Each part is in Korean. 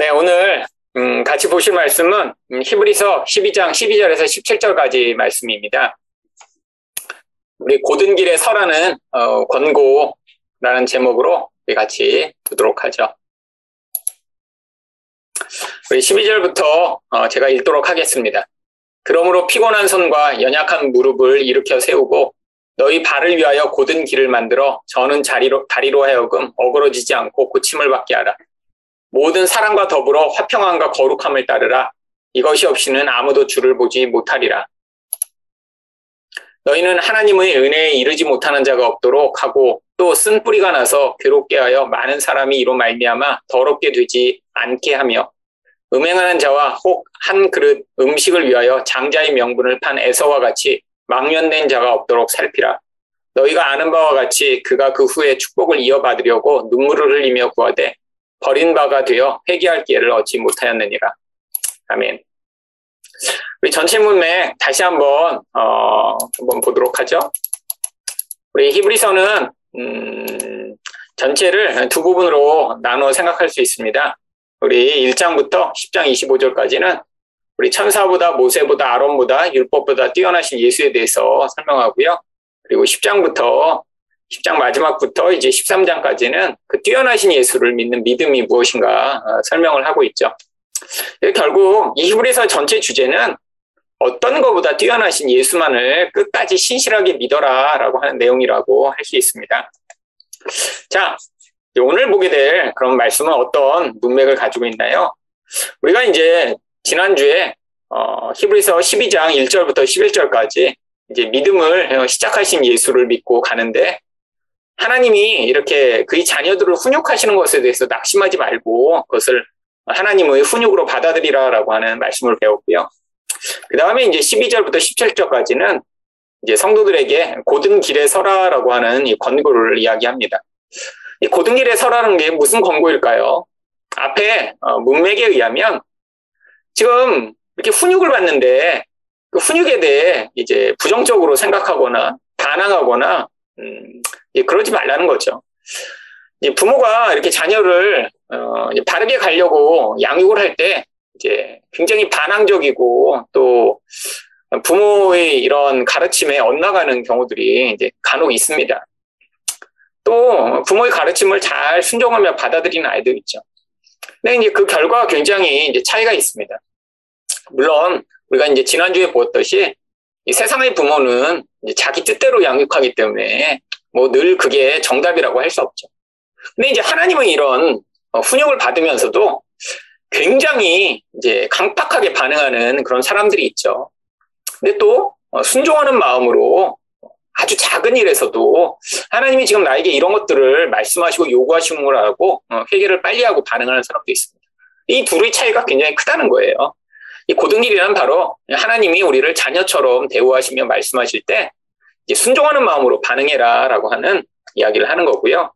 네, 오늘 음, 같이 보실 말씀은 음, 히브리서 12장 12절에서 17절까지 말씀입니다. 우리 고든 길에 서라는 어, 권고라는 제목으로 우리 같이 보도록 하죠. 우리 12절부터 어, 제가 읽도록 하겠습니다. 그러므로 피곤한 손과 연약한 무릎을 일으켜 세우고 너희 발을 위하여 고든 길을 만들어 저는 자리로, 다리로 하여금 어그러지지 않고 고침을 받게 하라. 모든 사랑과 더불어 화평함과 거룩함을 따르라. 이것이 없이는 아무도 주를 보지 못하리라. 너희는 하나님의 은혜에 이르지 못하는 자가 없도록 하고 또 쓴 뿌리가 나서 괴롭게 하여 많은 사람이 이로 말미암아 더럽게 되지 않게 하며 음행하는 자와 혹 한 그릇 음식을 위하여 장자의 명분을 판 에서와 같이 망연된 자가 없도록 살피라. 너희가 아는 바와 같이 그가 그 후에 축복을 이어받으려고 눈물을 흘리며 구하되 버린 바가 되어 회개할 기회를 얻지 못하였느니라. 아멘. 우리 전체 문맥 다시 한번 어, 한번 보도록 하죠. 우리 히브리서는 음, 전체를 두 부분으로 나누어 생각할 수 있습니다. 우리 1장부터 10장 25절까지는 우리 천사보다 모세보다 아론보다 율법보다 뛰어나신 예수에 대해서 설명하고요. 그리고 10장부터 10장 마지막부터 이제 13장까지는 그 뛰어나신 예수를 믿는 믿음이 무엇인가 어, 설명을 하고 있죠. 결국 이 히브리서 전체 주제는 어떤 것보다 뛰어나신 예수만을 끝까지 신실하게 믿어라라고 하는 내용이라고 할 수 있습니다. 자, 오늘 보게 될 그런 말씀은 어떤 문맥을 가지고 있나요? 우리가 이제 지난주에 어, 히브리서 12장 1절부터 11절까지 이제 믿음을 시작하신 예수를 믿고 가는데 하나님이 이렇게 그의 자녀들을 훈육하시는 것에 대해서 낙심하지 말고 그것을 하나님의 훈육으로 받아들이라라고 하는 말씀을 배웠고요. 그 다음에 이제 12절부터 17절까지는 이제 성도들에게 고든 길에 서라라고 하는 이 권고를 이야기합니다. 이 고든 길에 서라는 게 무슨 권고일까요? 앞에 어, 문맥에 의하면 지금 이렇게 훈육을 받는데 그 훈육에 대해 이제 부정적으로 생각하거나 반항하거나 음, 그러지 말라는 거죠. 부모가 이렇게 자녀를 어, 바르게 가려고 양육을 할 때 이제 굉장히 반항적이고 또 부모의 이런 가르침에 엇나가는 경우들이 이제 간혹 있습니다. 또 부모의 가르침을 잘 순종하며 받아들이는 아이들 있죠. 근데 이제 그 결과가 굉장히 이제 차이가 있습니다. 물론 우리가 이제 지난주에 보았듯이 세상의 부모는 자기 뜻대로 양육하기 때문에 뭐 늘 그게 정답이라고 할 수 없죠. 근데 이제 하나님은 이런 어, 훈육을 받으면서도 굉장히 이제 강팍하게 반응하는 그런 사람들이 있죠. 근데 또 어, 순종하는 마음으로 아주 작은 일에서도 하나님이 지금 나에게 이런 것들을 말씀하시고 요구하시는 거라고 어, 회개를 빨리 하고 반응하는 사람도 있습니다. 이 둘의 차이가 굉장히 크다는 거예요. 이 고등일이란 바로 하나님이 우리를 자녀처럼 대우하시며 말씀하실 때 순종하는 마음으로 반응해라라고 하는 이야기를 하는 거고요.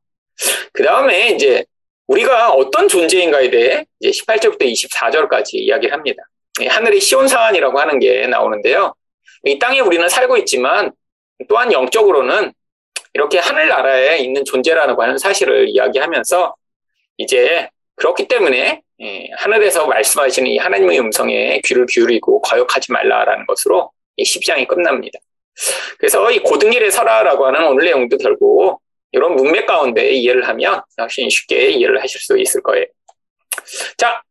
그 다음에 이제 우리가 어떤 존재인가에 대해 이제 18절부터 24절까지 이야기를 합니다. 하늘의 시온산이라고 하는 게 나오는데요. 이 땅에 우리는 살고 있지만 또한 영적으로는 이렇게 하늘나라에 있는 존재라는 하는 사실을 이야기하면서 이제 그렇기 때문에 예, 하늘에서 말씀하시는 이 하나님의 음성에 귀를 기울이고 거역하지 말라라는 것으로 이 10장이 끝납니다. 그래서 이 고등일에 서라라고 하는 오늘 내용도 결국 이런 문맥 가운데 이해를 하면 훨씬 쉽게 이해를 하실 수 있을 거예요. 자,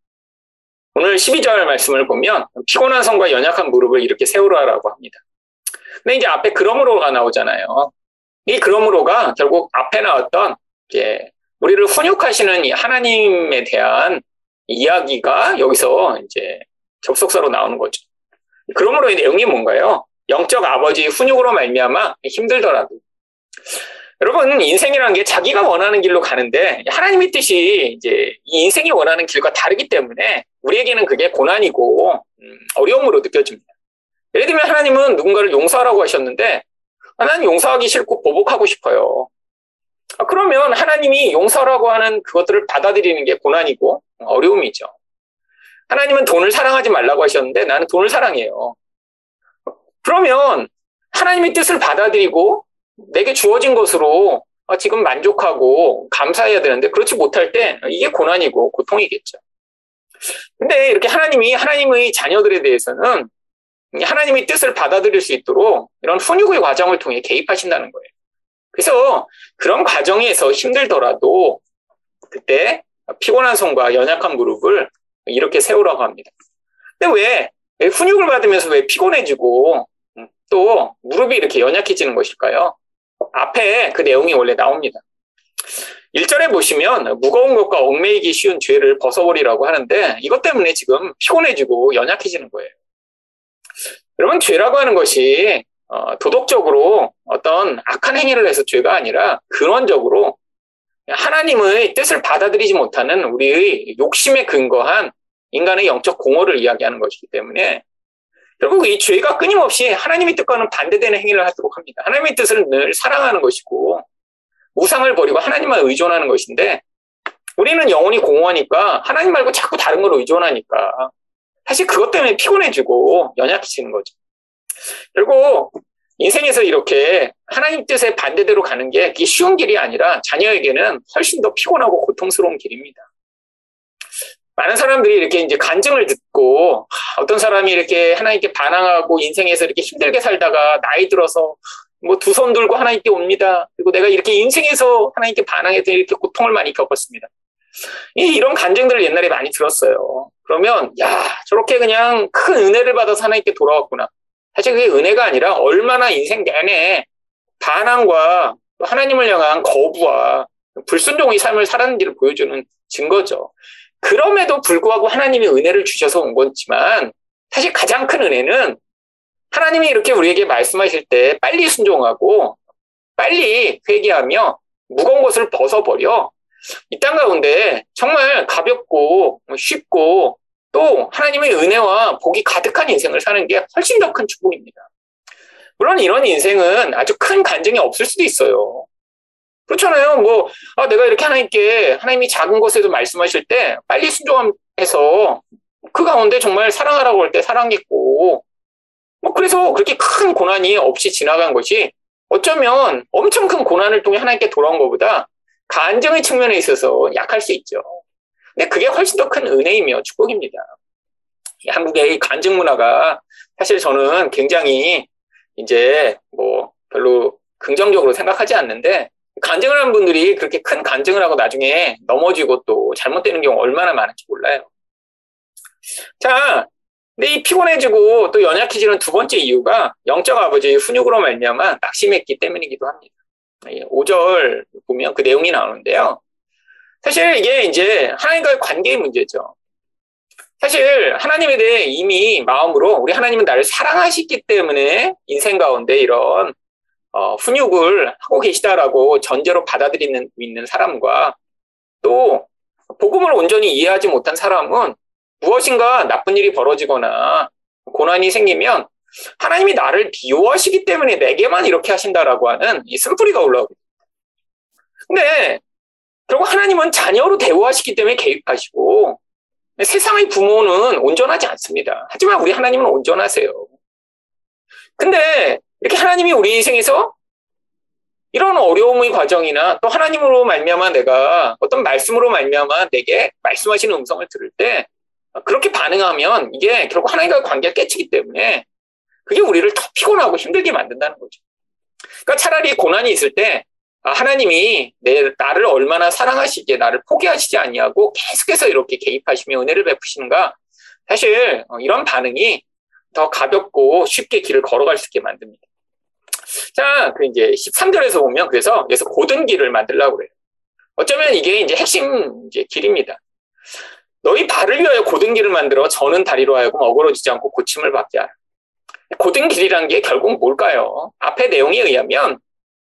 오늘 12절 말씀을 보면 피곤한 성과 연약한 무릎을 이렇게 세우라라고 합니다. 근데 이제 앞에 그러므로가 나오잖아요. 이 그러므로가 결국 앞에 나왔던 이제 우리를 훈육하시는 이 하나님에 대한 이야기가 여기서 이제 접속사로 나오는 거죠. 그러므로의 내용이 뭔가요? 영적 아버지 훈육으로 말미암아 힘들더라도 여러분 인생이라는 게 자기가 원하는 길로 가는데 하나님의 뜻이 이제 이 인생이 원하는 길과 다르기 때문에 우리에게는 그게 고난이고 음, 어려움으로 느껴집니다. 예를 들면 하나님은 누군가를 용서하라고 하셨는데 하나님 용서하기 싫고 보복하고 싶어요. 아, 그러면 하나님이 용서라고 하는 그것들을 받아들이는 게 고난이고 어려움이죠. 하나님은 돈을 사랑하지 말라고 하셨는데 나는 돈을 사랑해요. 그러면 하나님의 뜻을 받아들이고 내게 주어진 것으로 아, 지금 만족하고 감사해야 되는데 그렇지 못할 때 이게 고난이고 고통이겠죠. 근데 이렇게 하나님이 하나님의 자녀들에 대해서는 하나님의 뜻을 받아들일 수 있도록 이런 훈육의 과정을 통해 개입하신다는 거예요. 그래서 그런 과정에서 힘들더라도 그때 피곤한 손과 연약한 무릎을 이렇게 세우라고 합니다. 근데 왜 훈육을 받으면서 왜 피곤해지고 또 무릎이 이렇게 연약해지는 것일까요? 앞에 그 내용이 원래 나옵니다. 1절에 보시면 무거운 것과 얽매이기 쉬운 죄를 벗어버리라고 하는데 이것 때문에 지금 피곤해지고 연약해지는 거예요. 여러분, 죄라고 하는 것이 어, 도덕적으로 어떤 악한 행위를 해서 죄가 아니라 근원적으로 하나님의 뜻을 받아들이지 못하는 우리의 욕심에 근거한 인간의 영적 공허를 이야기하는 것이기 때문에 결국 이 죄가 끊임없이 하나님의 뜻과는 반대되는 행위를 하도록 합니다. 하나님의 뜻을 늘 사랑하는 것이고 우상을 버리고 하나님만 의존하는 것인데 우리는 영혼이 공허하니까 하나님 말고 자꾸 다른 걸 의존하니까 사실 그것 때문에 피곤해지고 연약해지는 거죠. 결국 인생에서 이렇게 하나님 뜻에 반대대로 가는 게 쉬운 길이 아니라 자녀에게는 훨씬 더 피곤하고 고통스러운 길입니다. 많은 사람들이 이렇게 이제 간증을 듣고 어떤 사람이 이렇게 하나님께 반항하고 인생에서 이렇게 힘들게 살다가 나이 들어서 뭐 두 손 들고 하나님께 옵니다. 그리고 내가 이렇게 인생에서 하나님께 반항해서 이렇게 고통을 많이 겪었습니다. 이런 간증들을 옛날에 많이 들었어요. 그러면 야 저렇게 그냥 큰 은혜를 받아서 하나님께 돌아왔구나. 사실 그게 은혜가 아니라 얼마나 인생 내내 반항과 하나님을 향한 거부와 불순종의 삶을 살았는지를 보여주는 증거죠. 그럼에도 불구하고 하나님이 은혜를 주셔서 온 거지만 사실 가장 큰 은혜는 하나님이 이렇게 우리에게 말씀하실 때 빨리 순종하고 빨리 회개하며 무거운 것을 벗어버려 이 땅 가운데 정말 가볍고 쉽고 또 하나님의 은혜와 복이 가득한 인생을 사는 게 훨씬 더 큰 축복입니다. 물론 이런 인생은 아주 큰 간증이 없을 수도 있어요. 그렇잖아요. 뭐, 아, 내가 이렇게 하나님께, 하나님이 작은 것에도 말씀하실 때 빨리 순종해서 그 가운데 정말 사랑하라고 할 때 사랑했고, 뭐, 그래서 그렇게 큰 고난이 없이 지나간 것이 어쩌면 엄청 큰 고난을 통해 하나님께 돌아온 것보다 간증의 측면에 있어서 약할 수 있죠. 근데 그게 훨씬 더 큰 은혜이며 축복입니다. 한국의 간증 문화가 사실 저는 굉장히 이제 뭐 별로 긍정적으로 생각하지 않는데 간증을 하는 분들이 그렇게 큰 간증을 하고 나중에 넘어지고 또 잘못되는 경우 얼마나 많은지 몰라요. 자, 근데 이 피곤해지고 또 연약해지는 두 번째 이유가 영적 아버지의 훈육으로 말미암아 낙심했기 때문이기도 합니다. 5절 보면 그 내용이 나오는데요. 사실 이게 이제 하나님과의 관계의 문제죠. 사실 하나님에 대해 이미 마음으로 우리 하나님은 나를 사랑하시기 때문에 인생 가운데 이런 어, 훈육을 하고 계시다라고 전제로 받아들이는 있는 사람과 또 복음을 온전히 이해하지 못한 사람은 무엇인가 나쁜 일이 벌어지거나 고난이 생기면 하나님이 나를 비호하시기 때문에 내게만 이렇게 하신다라고 하는 이 쓴뿌리가 올라오고 근데 결국 하나님은 자녀로 대우하시기 때문에 개입하시고 세상의 부모는 온전하지 않습니다. 하지만 우리 하나님은 온전하세요. 근데 이렇게 하나님이 우리 인생에서 이런 어려움의 과정이나 또 하나님으로 말미암아 내가 어떤 말씀으로 말미암아 내게 말씀하시는 음성을 들을 때 그렇게 반응하면 이게 결국 하나님과 관계가 깨치기 때문에 그게 우리를 더 피곤하고 힘들게 만든다는 거죠. 그러니까 차라리 고난이 있을 때 아, 하나님이 내 나를 얼마나 사랑하시기에 나를 포기하시지 아니하고 계속해서 이렇게 개입하시며 은혜를 베푸시는가 사실 어, 이런 반응이 더 가볍고 쉽게 길을 걸어갈 수 있게 만듭니다. 자, 그 이제 13절에서 보면 그래서 여기서 고든 길을 만들려고 그래요. 어쩌면 이게 이제 핵심 이제 길입니다. 너희 발을 위하여 고든 길을 만들어 저는 다리로 하여금 어그러지지 않고 고침을 받게 하라. 고든 길이란 게 결국 뭘까요? 앞의 내용에 의하면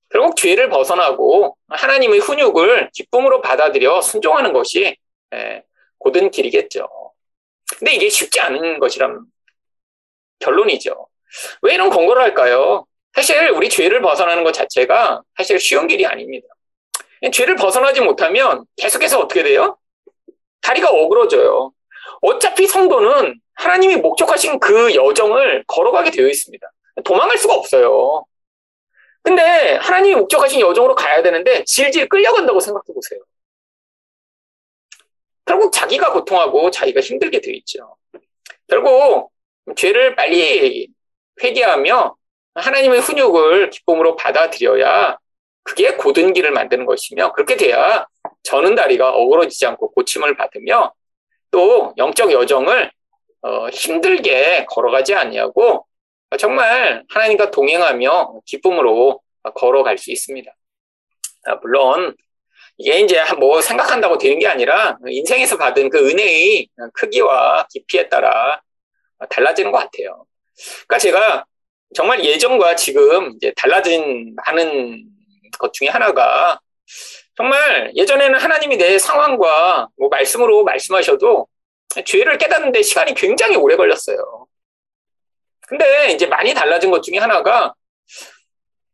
결국 죄를 벗어나고 하나님의 훈육을 기쁨으로 받아들여 순종하는 것이 예, 고든 길이겠죠. 근데 이게 쉽지 않은 것이란 결론이죠. 왜 이런 권고를 할까요? 사실 우리 죄를 벗어나는 것 자체가 사실 쉬운 길이 아닙니다. 죄를 벗어나지 못하면 계속해서 어떻게 돼요? 다리가 어그러져요. 어차피 성도는 하나님이 목적하신 그 여정을 걸어가게 되어 있습니다. 도망갈 수가 없어요. 근데 하나님이 목적하신 여정으로 가야 되는데 질질 끌려간다고 생각해 보세요. 결국 자기가 고통하고 자기가 힘들게 되어 있죠. 결국 죄를 빨리 회개하며 하나님의 훈육을 기쁨으로 받아들여야 그게 고든 길을 만드는 것이며 그렇게 돼야 저는 다리가 어그러지지 않고 고침을 받으며 또 영적 여정을 어, 힘들게 걸어가지 않냐고 정말 하나님과 동행하며 기쁨으로 걸어갈 수 있습니다. 아, 물론 이게 이제 뭐 생각한다고 되는 게 아니라 인생에서 받은 그 은혜의 크기와 깊이에 따라 달라지는 것 같아요. 그러니까 제가 정말 예전과 지금 이제 달라진 많은 것 중에 하나가 정말 예전에는 하나님이 내 상황과 뭐 말씀으로 말씀하셔도 죄를 깨닫는데 시간이 굉장히 오래 걸렸어요. 근데 이제 많이 달라진 것 중에 하나가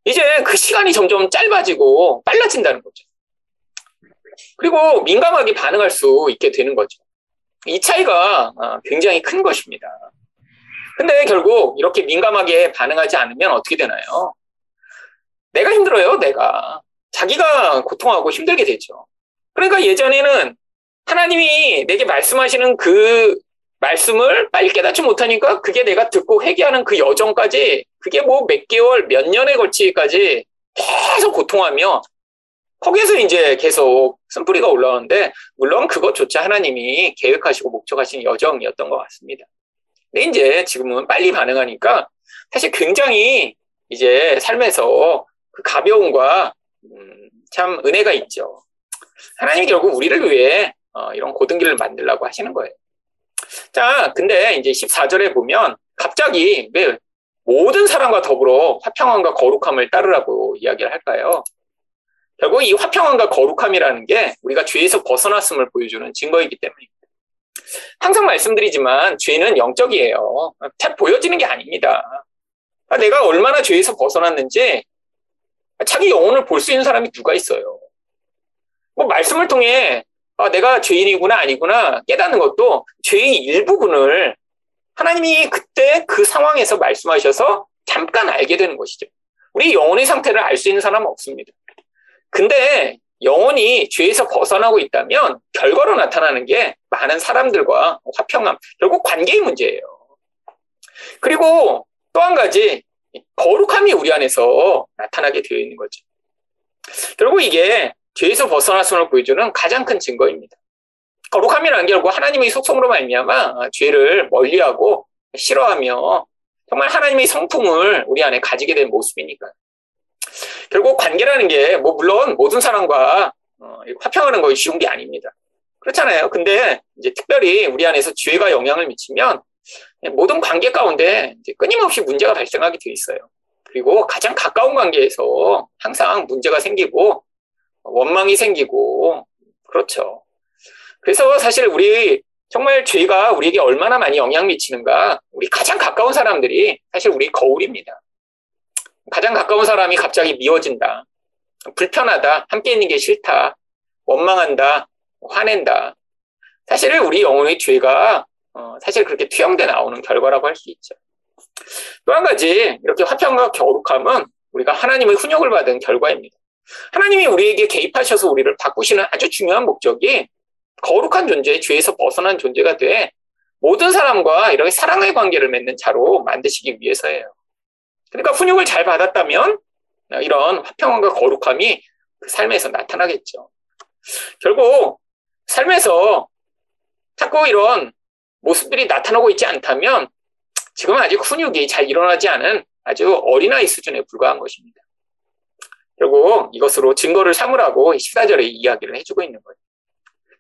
이제 그 시간이 점점 짧아지고 빨라진다는 거죠. 그리고 민감하게 반응할 수 있게 되는 거죠. 이 차이가 아, 굉장히 큰 것입니다. 근데 결국 이렇게 민감하게 반응하지 않으면 어떻게 되나요? 내가 힘들어요, 내가. 자기가 고통하고 힘들게 되죠. 그러니까 예전에는 하나님이 내게 말씀하시는 그 말씀을 빨리 깨닫지 못하니까 그게 내가 듣고 회개하는 그 여정까지 그게 뭐 몇 개월, 몇 년에 걸치기까지 계속 고통하며 거기에서 이제 계속 쓴뿌리가 올라오는데 물론 그것조차 하나님이 계획하시고 목적하신 여정이었던 것 같습니다. 근데 이제 지금은 빨리 반응하니까 사실 굉장히 이제 삶에서 그 가벼움과 음, 참 은혜가 있죠. 하나님이 결국 우리를 위해 어, 이런 고등기를 만들라고 하시는 거예요. 자, 근데 이제 14절에 보면 갑자기 왜 모든 사람과 더불어 화평함과 거룩함을 따르라고 이야기를 할까요? 결국 이 화평함과 거룩함이라는 게 우리가 죄에서 벗어났음을 보여주는 증거이기 때문입니다. 항상 말씀드리지만 죄는 영적이에요. 잘 보여지는 게 아닙니다. 내가 얼마나 죄에서 벗어났는지 자기 영혼을 볼 수 있는 사람이 누가 있어요. 뭐 말씀을 통해 아, 내가 죄인이구나 아니구나 깨닫는 것도 죄의 일부분을 하나님이 그때 그 상황에서 말씀하셔서 잠깐 알게 되는 것이죠. 우리 영혼의 상태를 알 수 있는 사람은 없습니다. 근데 영혼이 죄에서 벗어나고 있다면 결과로 나타나는 게 많은 사람들과 화평함, 결국 관계의 문제예요. 그리고 또 한 가지, 거룩함이 우리 안에서 나타나게 되어 있는 거죠. 결국 이게 죄에서 벗어났음을 보여주는 가장 큰 증거입니다. 거룩함이라는 게 결국 하나님의 속성으로 말미암아 죄를 멀리하고 싫어하며 정말 하나님의 성품을 우리 안에 가지게 된 모습이니까. 결국 관계라는 게 뭐 물론 모든 사람과 어, 화평하는 것이 쉬운 게 아닙니다. 그렇잖아요. 근데 이제 특별히 우리 안에서 죄가 영향을 미치면 모든 관계 가운데 끊임없이 문제가 발생하게 돼 있어요. 그리고 가장 가까운 관계에서 항상 문제가 생기고 원망이 생기고 그렇죠. 그래서 사실 우리 정말 죄가 우리에게 얼마나 많이 영향 미치는가 우리 가장 가까운 사람들이 사실 우리 거울입니다. 가장 가까운 사람이 갑자기 미워진다. 불편하다. 함께 있는 게 싫다. 원망한다. 화낸다. 사실 우리 영혼의 죄가 어, 사실 그렇게 투영돼 나오는 결과라고 할 수 있죠. 또 한 가지 이렇게 화평과 거룩함은 우리가 하나님의 훈육을 받은 결과입니다. 하나님이 우리에게 개입하셔서 우리를 바꾸시는 아주 중요한 목적이 거룩한 존재, 죄에서 벗어난 존재가 돼 모든 사람과 이렇게 사랑의 관계를 맺는 자로 만드시기 위해서예요. 그러니까 훈육을 잘 받았다면 이런 화평함과 거룩함이 그 삶에서 나타나겠죠. 결국 삶에서 자꾸 이런 모습들이 나타나고 있지 않다면 지금 아직 훈육이 잘 일어나지 않은 아주 어린아이 수준에 불과한 것입니다. 결국 이것으로 증거를 삼으라고 14절에 이야기를 해주고 있는 거예요.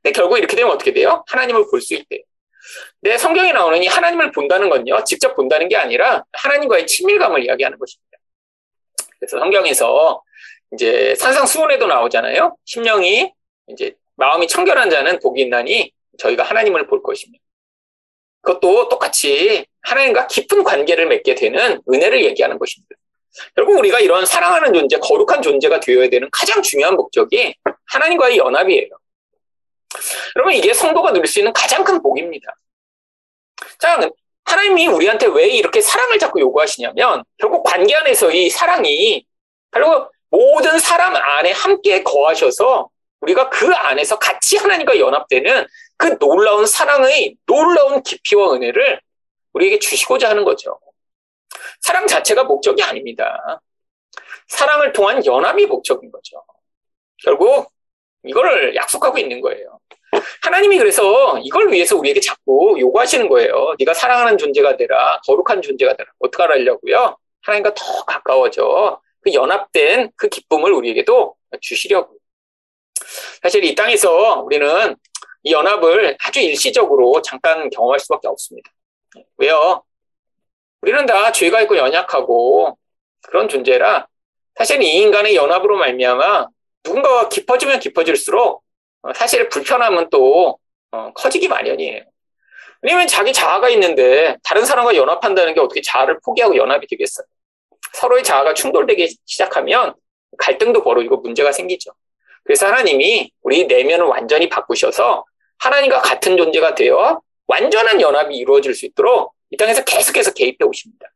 근데 결국 이렇게 되면 어떻게 돼요? 하나님을 볼 수 있대요. 내 성경에 나오는 이 하나님을 본다는 건요, 직접 본다는 게 아니라 하나님과의 친밀감을 이야기하는 것입니다. 그래서 성경에서 이제 산상수훈에도 나오잖아요. 심령이 이제 마음이 청결한 자는 복이 있나니 저희가 하나님을 볼 것입니다. 그것도 똑같이 하나님과 깊은 관계를 맺게 되는 은혜를 얘기하는 것입니다. 결국 우리가 이런 사랑하는 존재, 거룩한 존재가 되어야 되는 가장 중요한 목적이 하나님과의 연합이에요. 여러분, 이게 성도가 누릴 수 있는 가장 큰 복입니다. 자, 하나님이 우리한테 왜 이렇게 사랑을 자꾸 요구하시냐면, 결국 관계 안에서 이 사랑이, 바로 모든 사람 안에 함께 거하셔서 우리가 그 안에서 같이 하나님과 연합되는 그 놀라운 사랑의 놀라운 깊이와 은혜를 우리에게 주시고자 하는 거죠. 사랑 자체가 목적이 아닙니다. 사랑을 통한 연합이 목적인 거죠. 결국 이거를 약속하고 있는 거예요. 하나님이 그래서 이걸 위해서 우리에게 자꾸 요구하시는 거예요. 네가 사랑하는 존재가 되라, 거룩한 존재가 되라. 어떻게 하려고요? 하나님과 더 가까워져. 그 연합된 그 기쁨을 우리에게도 주시려고. 사실 이 땅에서 우리는 이 연합을 아주 일시적으로 잠깐 경험할 수밖에 없습니다. 왜요? 우리는 다 죄가 있고 연약하고 그런 존재라 사실 이 인간의 연합으로 말미암아 누군가가 깊어지면 깊어질수록 사실 불편함은 또 어, 커지기 마련이에요. 왜냐면 자기 자아가 있는데 다른 사람과 연합한다는 게 어떻게 자아를 포기하고 연합이 되겠어요? 서로의 자아가 충돌되기 시작하면 갈등도 벌어지고 문제가 생기죠. 그래서 하나님이 우리 내면을 완전히 바꾸셔서 하나님과 같은 존재가 되어 완전한 연합이 이루어질 수 있도록 이 땅에서 계속해서 개입해 오십니다.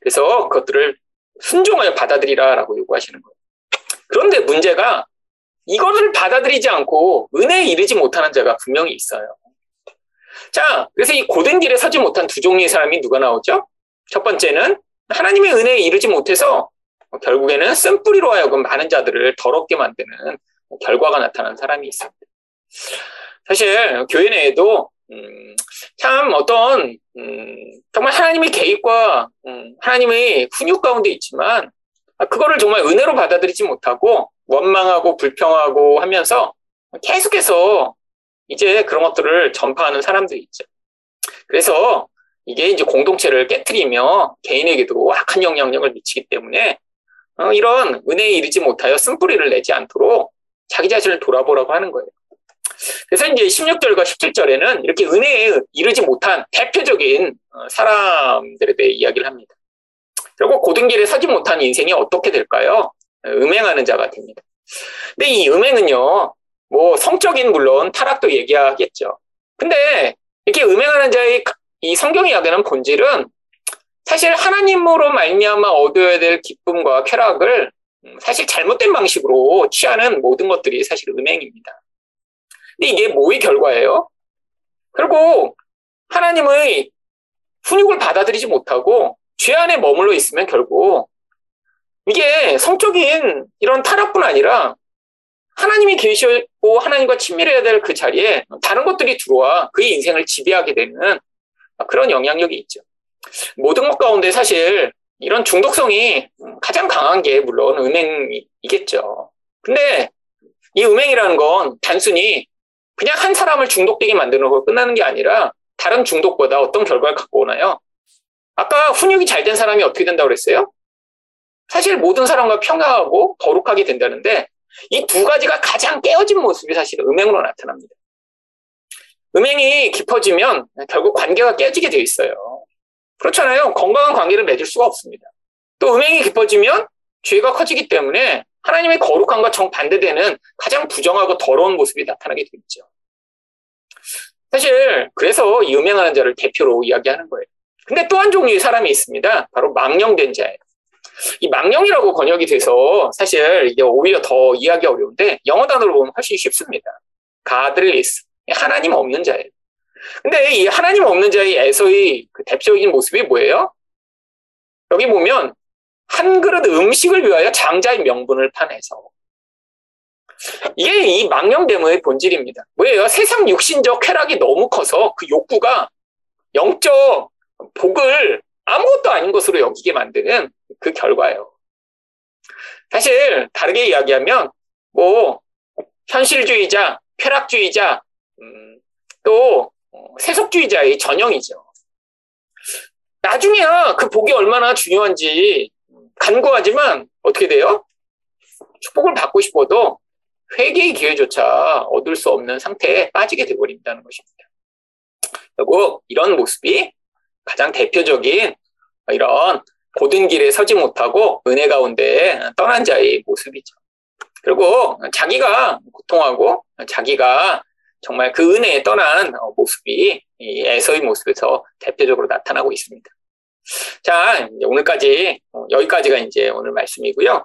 그래서 그것들을 순종하여 받아들이라라고 요구하시는 거예요. 그런데 문제가 이것을 받아들이지 않고 은혜에 이르지 못하는 자가 분명히 있어요. 자, 그래서 이 고된 길에 서지 못한 두 종류의 사람이 누가 나오죠? 첫 번째는 하나님의 은혜에 이르지 못해서 결국에는 쓴뿌리로 하여금 많은 자들을 더럽게 만드는 결과가 나타난 사람이 있습니다. 사실 교회 내에도 음, 참 어떤 음, 정말 하나님의 개입과 음, 하나님의 훈육 가운데 있지만 그거를 정말 은혜로 받아들이지 못하고 원망하고 불평하고 하면서 계속해서 이제 그런 것들을 전파하는 사람들이 있죠. 그래서 이게 이제 공동체를 깨뜨리며 개인에게도 악한 영향력을 미치기 때문에 어, 이런 은혜에 이르지 못하여 쓴뿌리를 내지 않도록 자기 자신을 돌아보라고 하는 거예요. 그래서 이제 16절과 17절에는 이렇게 은혜에 이르지 못한 대표적인 어, 사람들에 대해 이야기를 합니다. 결국 고등길에 서지 못한 인생이 어떻게 될까요? 음행하는 자가 됩니다. 근데 이 음행은요, 뭐 성적인 물론 타락도 얘기하겠죠. 근데 이렇게 음행하는 자의 이 성경 이야기는 본질은 사실 하나님으로 말미암아 얻어야 될 기쁨과 쾌락을 사실 잘못된 방식으로 취하는 모든 것들이 사실 음행입니다. 근데 이게 뭐의 결과예요? 결국 하나님의 훈육을 받아들이지 못하고 죄 안에 머물러 있으면 결국 이게 성적인 이런 타락뿐 아니라 하나님이 계시고 하나님과 친밀해야 될 그 자리에 다른 것들이 들어와 그의 인생을 지배하게 되는 그런 영향력이 있죠. 모든 것 가운데 사실 이런 중독성이 가장 강한 게 물론 음행이겠죠. 근데 이 음행이라는 건 단순히 그냥 한 사람을 중독되게 만드는 거 끝나는 게 아니라 다른 중독보다 어떤 결과를 갖고 오나요? 아까 훈육이 잘 된 사람이 어떻게 된다고 그랬어요? 사실 모든 사람과 평화하고 거룩하게 된다는데 이 두 가지가 가장 깨어진 모습이 사실 음행으로 나타납니다. 음행이 깊어지면 결국 관계가 깨지게 되어 있어요. 그렇잖아요. 건강한 관계를 맺을 수가 없습니다. 또 음행이 깊어지면 죄가 커지기 때문에 하나님의 거룩함과 정반대되는 가장 부정하고 더러운 모습이 나타나게 되죠. 사실 그래서 이 음행하는 자를 대표로 이야기하는 거예요. 근데 또 한 종류의 사람이 있습니다. 바로 망령된 자예요. 이 망령이라고 번역이 돼서 사실 이게 오히려 더 이해하기 어려운데 영어 단어로 보면 훨씬 쉽습니다. 가드리스 하나님 없는 자예요. 근데 이 하나님 없는 자의 에서의 그 대표적인 모습이 뭐예요? 여기 보면 한 그릇 음식을 위하여 장자의 명분을 파내서 이게 이 망령됨의 본질입니다. 뭐예요? 세상 육신적 쾌락이 너무 커서 그 욕구가 영적 복을 아무것도 아닌 것으로 여기게 만드는 그 결과예요. 사실 다르게 이야기하면 뭐 현실주의자, 쾌락주의자, 음, 또 세속주의자의 전형이죠. 나중에야 그 복이 얼마나 중요한지 간구하지만 어떻게 돼요? 축복을 받고 싶어도 회개의 기회조차 얻을 수 없는 상태에 빠지게 되어버린다는 것입니다. 그리고 이런 모습이 가장 대표적인 이런 고든 길에 서지 못하고 은혜 가운데 떠난 자의 모습이죠. 그리고 자기가 고통하고 자기가 정말 그 은혜에 떠난 모습이 에서의 모습에서 대표적으로 나타나고 있습니다. 자, 오늘까지, 어, 여기까지가 이제 오늘 말씀이고요.